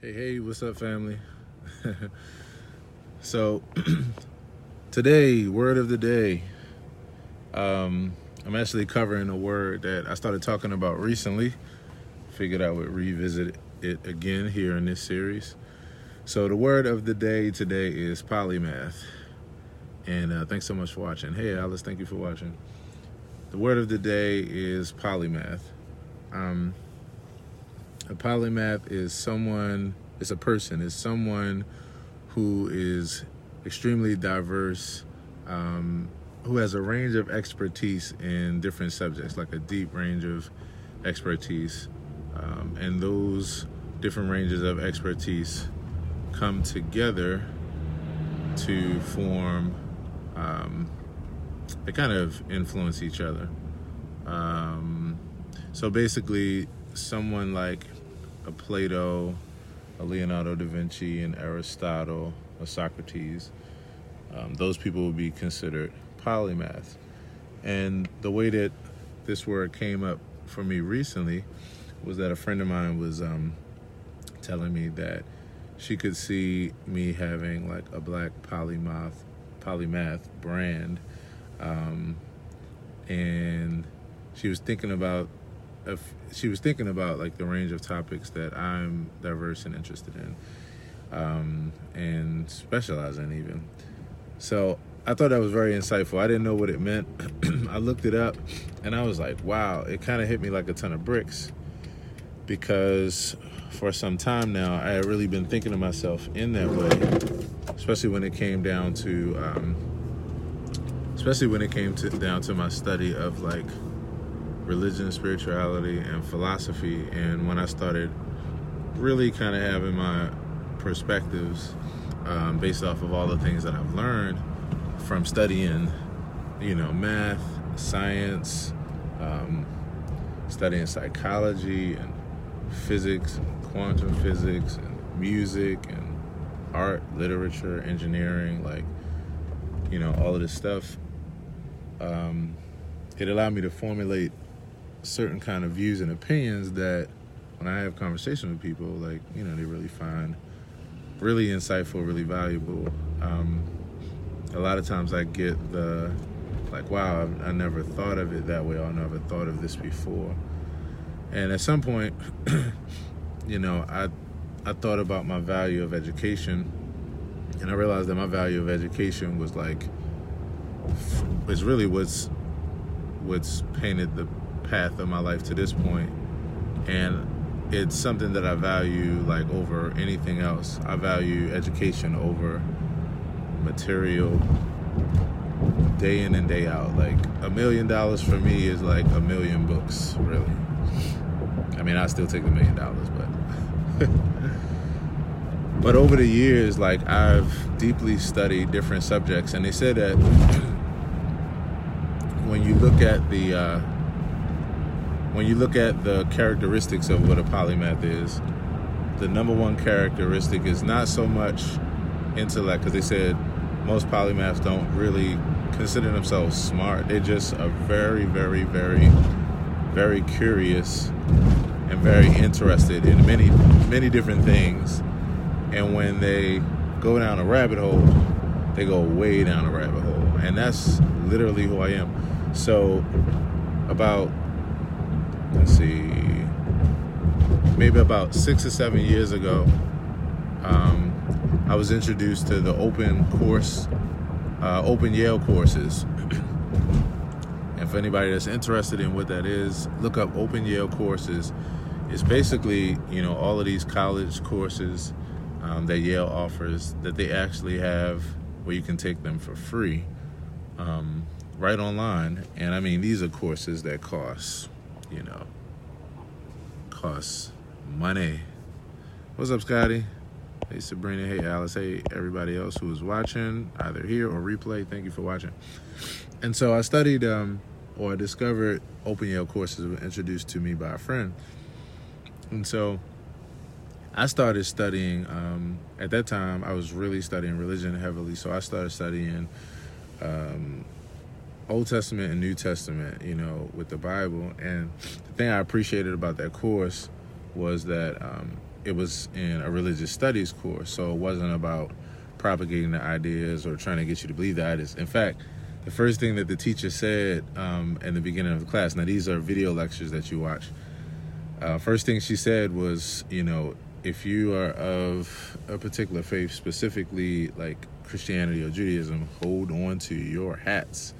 Hey, hey, what's up, family? so, today, word of the day. Um, I'm actually covering a word that I started talking about recently. Figured I would revisit it again here in this series. So, the word of the day today is polymath. And uh, thanks so much for watching. Hey, Alice, thank you for watching. The word of the day is polymath. Um, a polymath is someone, it's a person, is someone who is extremely diverse, um, who has a range of expertise in different subjects, like a deep range of expertise. Um, and those different ranges of expertise come together to form, um, they kind of influence each other. Um, so basically, someone like a Plato, a Leonardo da Vinci, an Aristotle, a Socrates, um, those people would be considered polymaths. And the way that this word came up for me recently was that a friend of mine was um, telling me that she could see me having like a black polymath polymath brand um, and she was thinking about if she was thinking about like the range of topics that I'm diverse and interested in, um, and specialize in even. So I thought that was very insightful. I didn't know what it meant. I looked it up, and I was like, wow! It kind of hit me like a ton of bricks, because for some time now I had really been thinking of myself in that way, especially when it came down to, um, especially when it came to down to my study of like religion, spirituality, and philosophy. And when I started really kind of having my perspectives um, based off of all the things that I've learned from studying, you know, math, science, um, studying psychology and physics, and quantum physics, and music, and art, literature, engineering, like, you know, all of this stuff. Um, it allowed me to formulate certain kind of views and opinions that when I have conversations with people, like you know, they really find really insightful, really valuable. Um, a lot of times I get the like, wow, I, I never thought of it that way, I never thought of this before. And at some point, you know, I I thought about my value of education, and I realized that my value of education was like, is really what's what's painted the path of my life to this point and it's something that I value like over anything else. I value education over material day in and day out. Like a million dollars for me is like a million books, really. I mean, I still take the million dollars, but but over the years, like I've deeply studied different subjects, and they said that when you look at the uh, when you look at the characteristics of what a polymath is, the number one characteristic is not so much intellect, because they said most polymaths don't really consider themselves smart. They're just a very, very, very, very curious and very interested in many, many different things. And when they go down a rabbit hole, they go way down a rabbit hole. And that's literally who I am. So, about let's see, maybe about six or seven years ago, um, I was introduced to the open course, uh, open Yale courses. and for anybody that's interested in what that is, look up open Yale courses. It's basically, you know, all of these college courses um, that Yale offers that they actually have where you can take them for free um, right online. And I mean, these are courses that cost you know, costs money. What's up, Scotty? Hey, Sabrina. Hey, Alice. Hey, everybody else who is watching, either here or replay. Thank you for watching. And so I studied, um, or I discovered Open Yale courses were introduced to me by a friend. And so I started studying, um, at that time, I was really studying religion heavily. So I started studying um, Old Testament and New Testament, you know, with the Bible. And the thing I appreciated about that course was that um, it was in a religious studies course, so it wasn't about propagating the ideas or trying to get you to believe the ideas. In fact, the first thing that the teacher said um, in the beginning of the class. Now these are video lectures that you watch. Uh, first thing she said was, you know, if you are of a particular faith, specifically like Christianity or Judaism, hold on to your hats.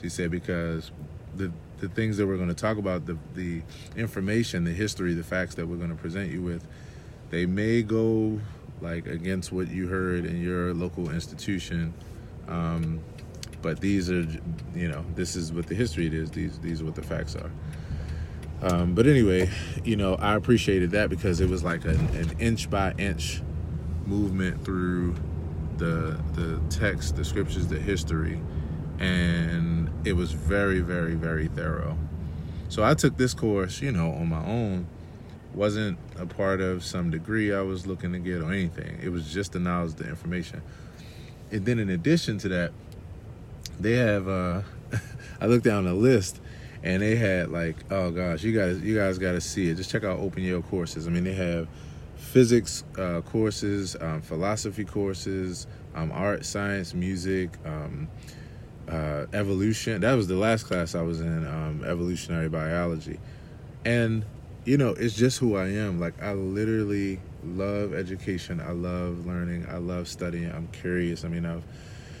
She said because the the things that we're going to talk about, the the information, the history, the facts that we're going to present you with, they may go like against what you heard in your local institution. Um, but these are, you know, this is what the history it is. These these are what the facts are. Um, but anyway, you know, I appreciated that because it was like an, an inch by inch movement through the the text, the scriptures, the history, and it was very, very, very thorough. So I took this course, you know, on my own. wasn't a part of some degree I was looking to get or anything. It was just the knowledge, the information. And then in addition to that, they have uh I looked down the list and they had like oh gosh you guys you guys got to see it just check out open yale courses i mean they have physics uh, courses um, philosophy courses um, art science music um, uh, evolution. That was the last class i was in um, evolutionary biology. And you know it's just who i am. Like i literally love education. I love learning. I love studying. I'm curious. I mean i've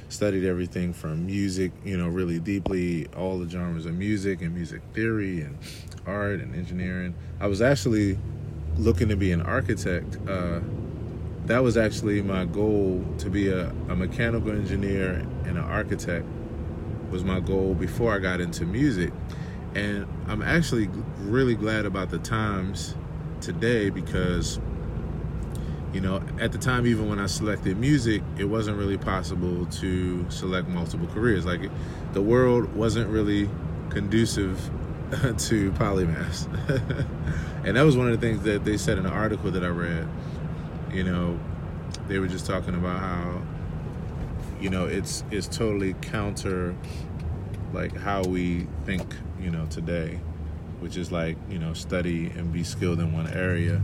studied everything from music, you know, really deeply, all the genres of music and music theory and art and engineering. I was actually looking to be an architect. Uh, that was actually my goal to be a, a mechanical engineer and an architect was my goal before I got into music. And I'm actually really glad about the times today because you know, at the time, even when I selected music, it wasn't really possible to select multiple careers. Like, the world wasn't really conducive to polymaths. and that was one of the things that they said in an article that I read. You know, they were just talking about how, you know, it's it's totally counter, like how we think, you know, today, which is like, you know, study and be skilled in one area.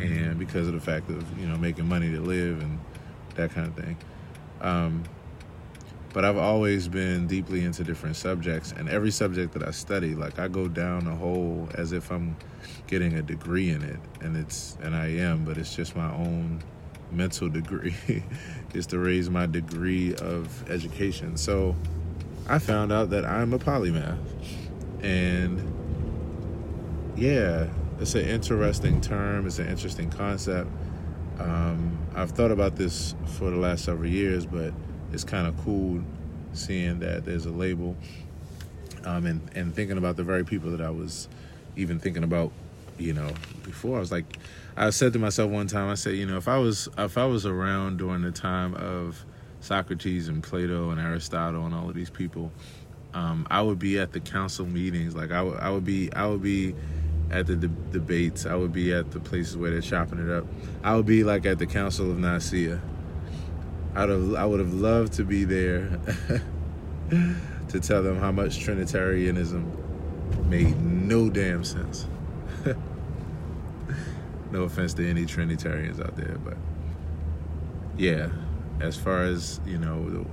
And because of the fact of you know making money to live and that kind of thing. Um, but I've always been deeply into different subjects, and every subject that I study, like I go down a hole as if I'm getting a degree in it, and it's and I am, but it's just my own mental degree, is to raise my degree of education. So I found out that I'm a polymath, and yeah, it's an interesting term. It's an interesting concept. Um, I've thought about this for the last several years, but it's kind of cool seeing that there's a label um, and and thinking about the very people that I was even thinking about, you know, before. I was like, I said to myself one time, I said, you know, if I was if I was around during the time of Socrates and Plato and Aristotle and all of these people, um, I would be at the council meetings. Like I, w- I would be I would be at the de- debates. I would be at the places where they're chopping it up. I would be like at the Council of Nicaea. I'd have, I would have loved to be there to tell them how much Trinitarianism made no damn sense. No offense to any Trinitarians out there, but yeah, as far as you know, the,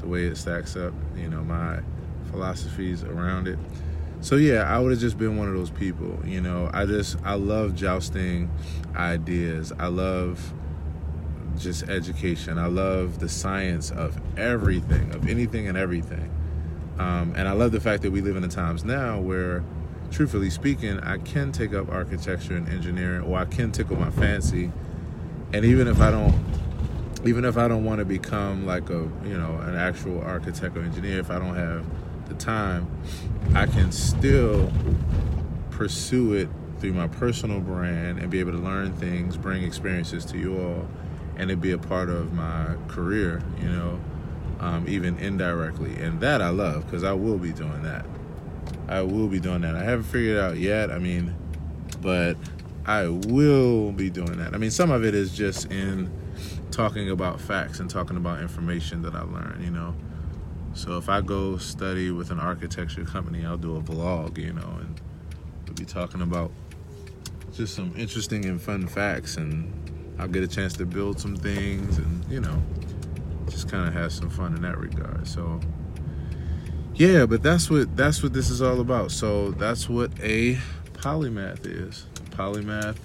the way it stacks up, you know, my philosophies around it so yeah, I would have just been one of those people. You know, I just I love jousting ideas. I love just education. I love the science of everything, of anything and everything. Um, and I love the fact that we live in the times now where, truthfully speaking, I can take up architecture and engineering, or I can tickle my fancy. And even if I don't, even if I don't want to become like a you know an actual architect or engineer, if I don't have the time, I can still pursue it through my personal brand and be able to learn things, bring experiences to you all, and it be a part of my career, you know, um, even indirectly. And that I love because I will be doing that. I will be doing that. I haven't figured it out yet. I mean, but I will be doing that. I mean, some of it is just in talking about facts and talking about information that I learned, you know. So if I go study with an architecture company, I'll do a vlog, you know, and we'll be talking about just some interesting and fun facts, and I'll get a chance to build some things, and you know, just kind of have some fun in that regard. So, yeah, but that's what that's what this is all about. So that's what a polymath is. Polymath.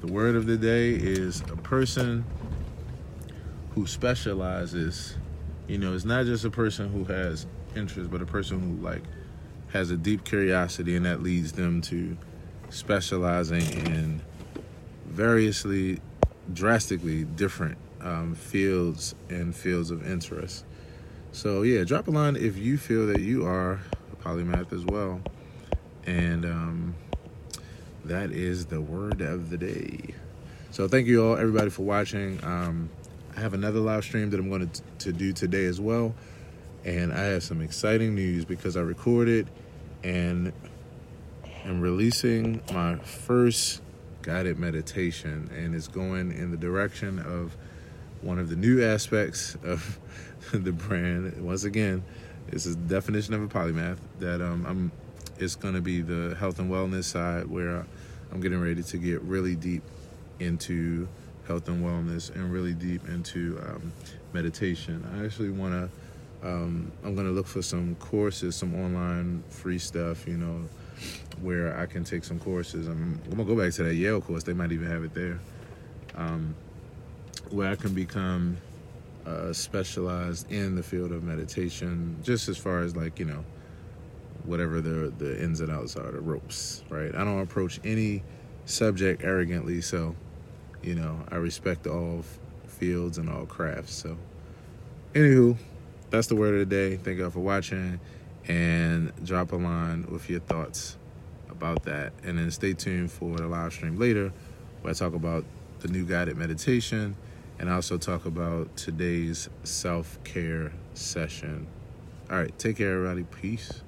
The word of the day is a person who specializes. You know, it's not just a person who has interest, but a person who like has a deep curiosity, and that leads them to specializing in variously, drastically different um, fields and fields of interest. So yeah, drop a line if you feel that you are a polymath as well, and um, that is the word of the day. So thank you all, everybody, for watching. Um, I have another live stream that I'm going to, to do today as well. And I have some exciting news because I recorded and am releasing my first guided meditation. And it's going in the direction of one of the new aspects of the brand. Once again, is the definition of a polymath that um, I'm. It's going to be the health and wellness side where I'm getting ready to get really deep into health and wellness and really deep into um, meditation. I actually want to. Um, I'm gonna look for some courses, some online free stuff, you know, where I can take some courses. I'm, I'm gonna go back to that Yale course. They might even have it there, um, where I can become uh, specialized in the field of meditation, just as far as like you know, whatever the the ins and outs are, the ropes, right? I don't approach any subject arrogantly, so you know, I respect all fields and all crafts. So, anywho, that's the word of the day. Thank y'all for watching and drop a line with your thoughts about that. And then stay tuned for the live stream later where I talk about the new guided meditation and also talk about today's self care session. All right, take care, everybody. Peace.